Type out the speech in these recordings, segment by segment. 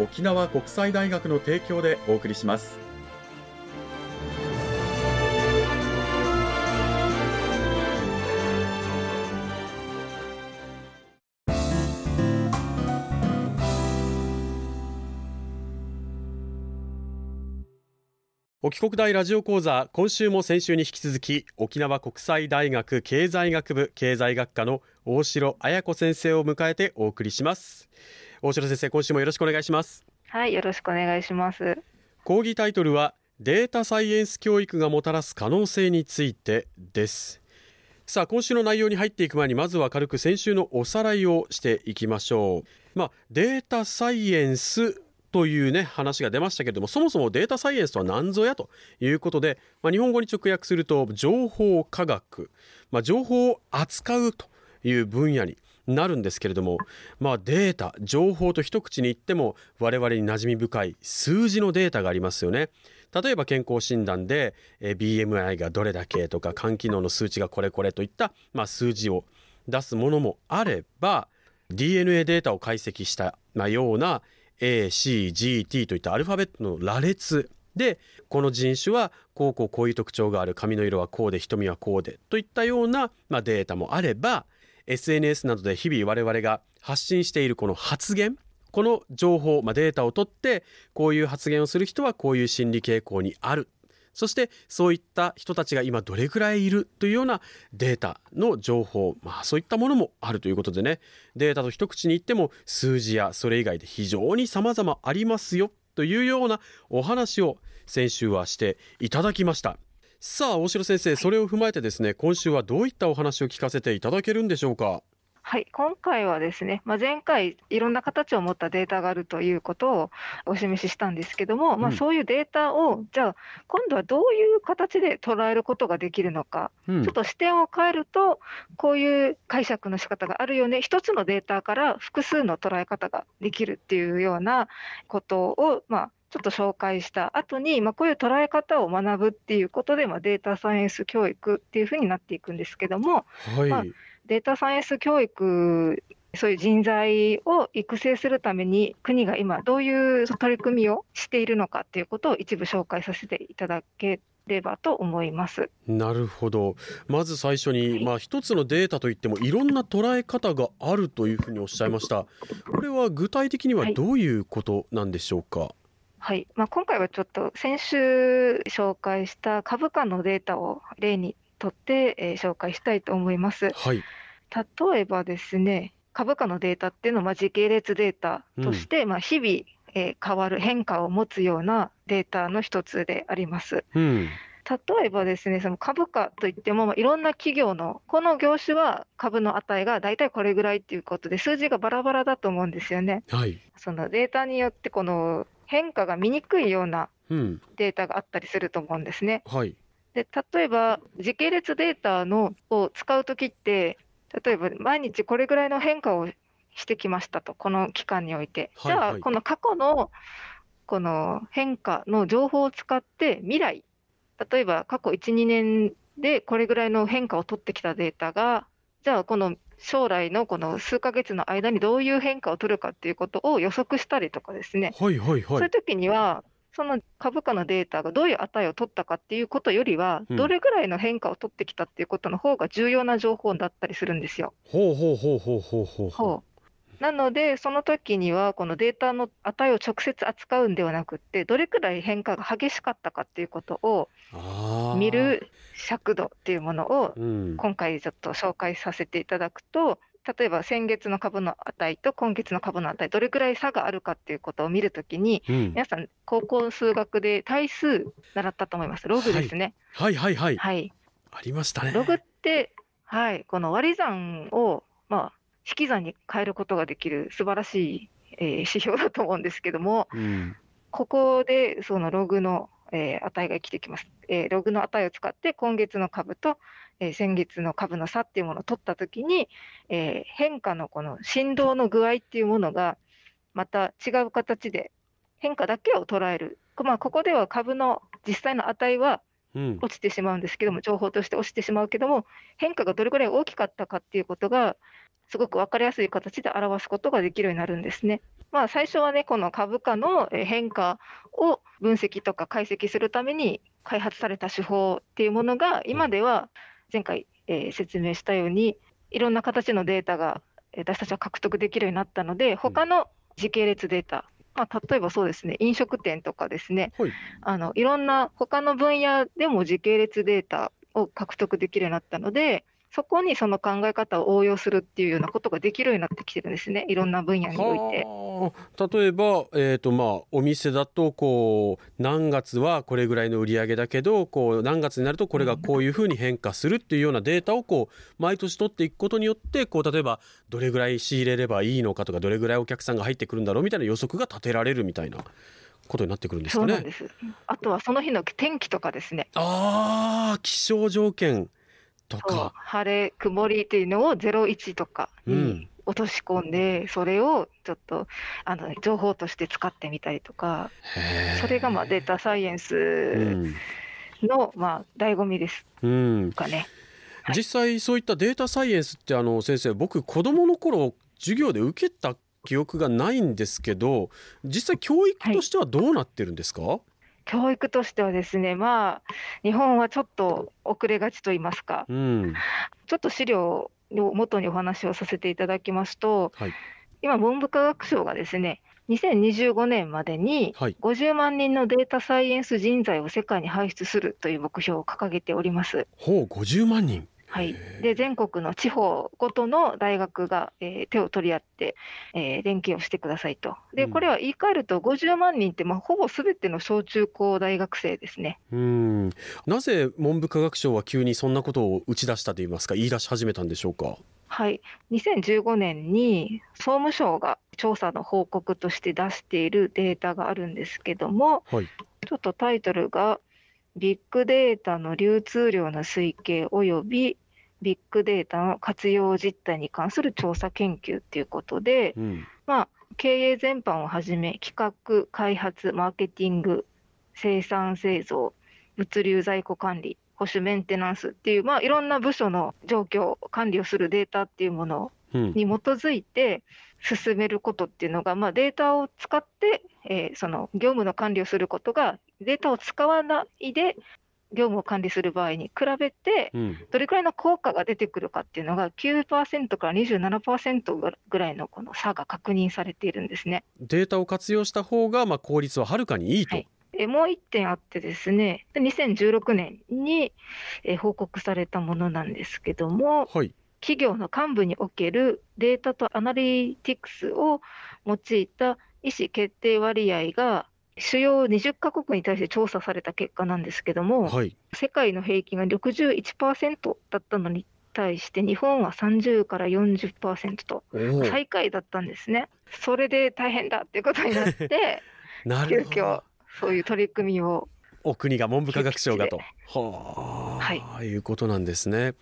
沖縄国際大学の提供でお送りします。沖国大ラジオ講座今週も先週に引き続き沖縄国際大学経済学部経済学科の大城彩子先生を迎えてお送りします。大城先生今週もよろしくお願いします。はいよろしくお願いします。講義タイトルはデータサイエンス教育がもたらす可能性についてです。さあ今週の内容に入っていく前にまずは軽く先週のおさらいをしていきましょう。まあデータサイエンスというね話が出ましたけれどもそもそもデータサイエンスとは何ぞやということで、まあ、日本語に直訳すると情報科学、まあ、情報を扱うという分野になるんですけれども、まあ、データ情報と一口に言っても我々に馴染み深い数字のデータがありますよね。例えば健康診断で BMI がどれだけとか肝機能の数値がこれこれといった、まあ、数字を出すものもあれば DNA データを解析したような ACGT といったアルファベットの羅列でこの人種はこうこうこういう特徴がある髪の色はこうで瞳はこうでといったような、まあ、データもあれば SNS などで日々我々が発信しているこの発言この情報、まあ、データを取ってこういう発言をする人はこういう心理傾向にある。そしてそういった人たちが今どれくらいいる？というようなデータの情報、まあ、そういったものもあるということでね。データと一口に言っても数字やそれ以外で非常に様々ありますよ。というようなお話を先週はしていただきました。さあ大城先生それを踏まえてですね今週はどういったお話を聞かせていただけるんでしょうか？はい、今回はですね、まあ、前回、いろんな形を持ったデータがあるということをお示ししたんですけども、うん、まあ、そういうデータを、じゃあ、今度はどういう形で捉えることができるのか、うん、ちょっと視点を変えると、こういう解釈の仕方があるよね、一つのデータから複数の捉え方ができるっていうようなことを、まあ、ちょっと紹介した。後に、まあ、こういう捉え方を学ぶっていうことで、まあ、データサイエンス教育っていうふうになっていくんですけども、はい、まあデータサイエンス教育、そういう人材を育成するために、国が今、どういう取り組みをしているのかっていうことを一部紹介させていただければと思います。なるほど。まず最初に、まあ、一つのデータといってもいろんな捉え方があるというふうにおっしゃいました。これは具体的にはどういうことなんでしょうか、はいはいまあ、今回はちょっと先週紹介した株価のデータを例にとって、えー、紹介したいと思います。はい、例えばですね、株価のデータっていうのは、まあ、時系列データとして、うん、まあ、日々、えー、変わる変化を持つようなデータの一つであります。うん例えばですね、その株価といっても、まあ、いろんな企業の、この業種は株の値が大体これぐらいっていうことで、数字がバラバラだと思うんですよね。はい、そのデータによって、この変化が見にくいようなデータがあったりすると思うんですね。うんはい、で例えば、時系列データのを使うときって、例えば毎日これぐらいの変化をしてきましたと、この期間において。はいはい、じゃあ、この過去のこの変化の情報を使って未来、例えば過去1、2年でこれぐらいの変化を取ってきたデータが、じゃあこの将来のこの数ヶ月の間にどういう変化を取るかっていうことを予測したりとかですね、はいはいはい、そういう時には、その株価のデータがどういう値を取ったかっていうことよりは、どれぐらいの変化を取ってきたっていうことの方が重要な情報だったりするんですよ。ほうほうほうほうほうほう。ほうなので、その時には、このデータの値を直接扱うんではなくって、どれくらい変化が激しかったかっていうことを見る尺度っていうものを、今回ちょっと紹介させていただくと、例えば先月の株の値と今月の株の値、どれくらい差があるかっていうことを見るときに、うん、皆さん、高校数学で対数習ったと思います。ログですね。はい、はい、はい、はい。ありましたね。ログって、はい、この割り算を、まあ、引き算に変えることができる素晴らしい、えー、指標だと思うんですけども、うん、ここでそのログの、えー、値が生きてきます。えー、ログの値を使って今月の株と、えー、先月の株の差っていうものを取ったときに、えー、変化のこの振動の具合っていうものが、また違う形で変化だけを捉える。まあ、ここでは株の実際の値は落ちてしまうんですけども、うん、情報として落ちてしまうけども、変化がどれぐらい大きかったかっていうことが、すごく分かりやすい形で表すことができるようになるんですね。まあ、最初はね、この株価の変化を分析とか解析するために開発された手法っていうものが、今では前回、えー、説明したように、いろんな形のデータが私たちは獲得できるようになったので、他の時系列データ、まあ、例えばそうですね、飲食店とかですね、はい、あのいろんな他の分野でも時系列データを獲得できるようになったので、そこにその考え方を応用するっていうようなことができるようになってきてるんですね、いろんな分野において。例えば、えーとまあ、お店だとこう何月はこれぐらいの売り上げだけどこう何月になるとこれがこういうふうに変化するっていうようなデータをこう毎年取っていくことによってこう例えばどれぐらい仕入れればいいのかとかどれぐらいお客さんが入ってくるんだろうみたいな予測が立てられるみたいな。ことになってくるんですかね。あとはその日の天気とかですね。ああ、気象条件。とか。晴れ曇りっていうのを01とかに落とし込んで、うん、それをちょっとあの情報として使ってみたりとか。それがまあデータサイエンスの、まあ醍醐味ですかね。はい、実際そういったデータサイエンスってあの先生僕子どもの頃授業で受けた記憶がないんですけど実際教育としてはどうなってるんですか、はい教育としてはですね、まあ、日本はちょっと遅れがちと言いますか、うん、ちょっと資料を元にお話をさせていただきますと、はい、今、文部科学省がですね、2025年までに50万人のデータサイエンス人材を世界に輩出するという目標を掲げております。ほう、50万人はい、で全国の地方ごとの大学が、えー、手を取り合って、えー、連携をしてくださいと。で、これは言い換えると、50万人って、まあ、ほぼすべての小中高大学生ですね。うん。なぜ文部科学省は急にそんなことを打ち出したといいますか、言い出し始めたんでしょうか？はい、2015年に総務省が調査の報告として出しているデータがあるんですけども、はい、ちょっとタイトルが、ビッグデータの流通量の推計及びビッグデータの活用実態に関する調査研究ということで、うん、まあ、経営全般をはじめ、企画、開発、マーケティング、生産製造、物流在庫管理、保守メンテナンスっていう、まあ、いろんな部署の状況、管理をするデータっていうものに基づいて進めることっていうのが、うん、まあ、データを使って、えー、その業務の管理をすることが、データを使わないで業務を管理する場合に比べて、どれくらいの効果が出てくるかっていうのが9%から27%ぐらいのこの差が確認されているんですね。データを活用した方がまあ効率ははるかにいいと。はいえもう1点あってですね、2016年に、え報告されたものなんですけども、はい、企業の幹部におけるデータとアナリティクスを用いた意思決定割合が主要20カ国に対して調査された結果なんですけども、はい、世界の平均が61%だったのに対して日本は30から40%と最下位だったんですね。それで大変だっていうことになって 急遽そういう取り組みをお国が文部科学省がと。はあ、はい、いうことなんですね。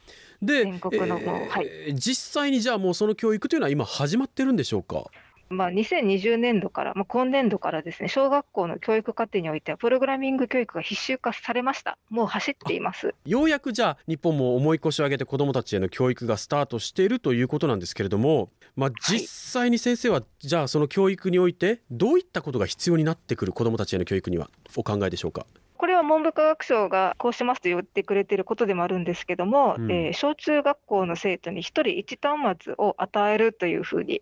で、全国の、えー、はい、実際にじゃあもうその教育というのは今始まってるんでしょうか？まあ、2020年度から、まあ、今年度からですね、小学校の教育課程においては、プログラミング教育が必修化されました。もう走っています。ようやくじゃあ、日本も重い腰を上げて子どもたちへの教育がスタートしているということなんですけれども、まあ、実際に先生は、はい、じゃあ、その教育において、どういったことが必要になってくる子どもたちへの教育には、お考えでしょうか？これは文部科学省がこうしますと言ってくれてることでもあるんですけども、うん、えー、小中学校の生徒に1人1端末を与えるというふうに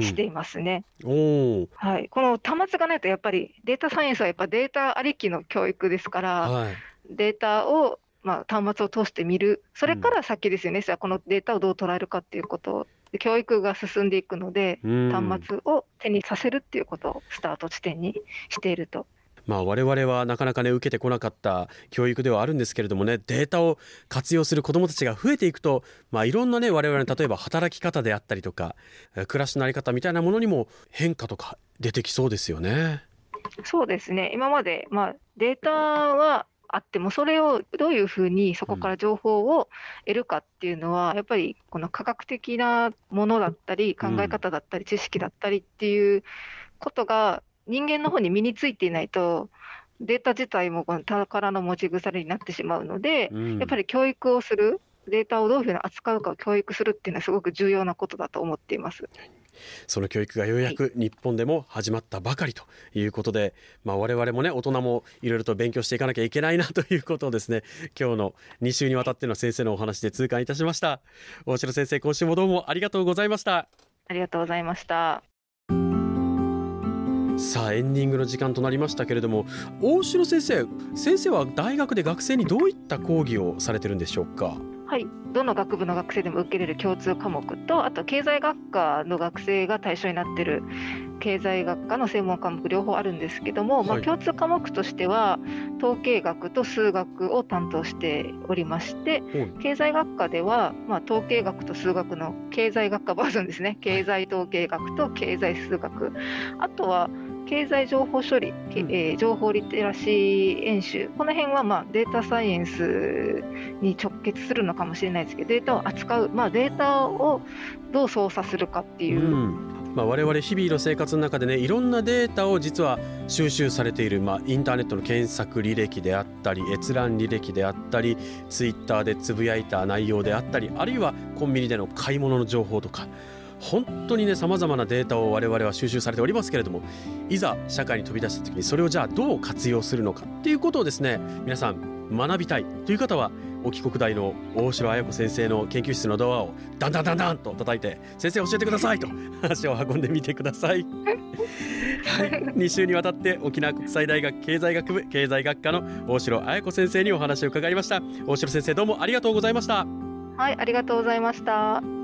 していますね。うん、はい、この端末がないと、やっぱりデータサイエンスはやっぱデータありきの教育ですから、はい、データをまあ、端末を通して見る、それから先ですよね、うん、このデータをどう捉えるかっていうこと教育が進んでいくので、端末を手にさせるっていうことをスタート地点にしているとまあ、我々はなかなかね受けてこなかった教育ではあるんですけれどもねデータを活用する子どもたちが増えていくと、まあ、いろんなね我々の例えば働き方であったりとか暮らしの在り方みたいなものにも変化とか出てきそうですよね。そうですね今まで、まあ、データはあってもそれをどういうふうにそこから情報を得るかっていうのは、やっぱりこの科学的なものだったり考え方だったり知識だったりっていうことが人間の方に身についていないと、データ自体もこの宝の持ち腐れになってしまうので、うん、やっぱり教育をする、データをどういうふうに扱うかを教育するっていうのはすごく重要なことだと思っています。その教育がようやく日本でも始まったばかりということで、はい、まあ、我々もね大人もいろいろと勉強していかなきゃいけないなということをですね今日の2週にわたっての先生のお話で痛感いたしました。大城先生今週もどうもありがとうございました。ありがとうございましたさあエンディングの時間となりましたけれども大城先生先生は大学で学生にどういった講義をされてるんでしょうか？はい、どの学部の学生でも受けれる共通科目と、あと経済学科の学生が対象になっている経済学科の専門科目両方あるんですけども、はい、まあ、共通科目としては統計学と数学を担当しておりまして、経済学科では、まあ、統計学と数学の経済学科バージョンですね。経済統計学と経済数学。あとは経済情報処理、えー、情報リテラシー演習、この辺はまあデータサイエンスに直結するのかもしれないですけど、データを扱う、まあ、データをどう操作するかっていう。うん。まあ、我々日々の生活の中でねいろんなデータを実は収集されている、まあ、インターネットの検索履歴であったり閲覧履歴であったりツイッターでつぶやいた内容であったりあるいはコンビニでの買い物の情報とか本当にねさまざまなデータを我々は収集されておりますけれどもいざ社会に飛び出した時にそれをじゃあどう活用するのかっていうことをですね皆さん学びたいという方は沖国大の大城彩子先生の研究室のドアをだんだんだんだんと叩いて先生教えてくださいと 足を運んでみてください。はい、2週にわたって沖縄国際大学経済学部経済学科の大城彩子先生にお話を伺いました。大城先生どうもありがとうございました。はいありがとうございました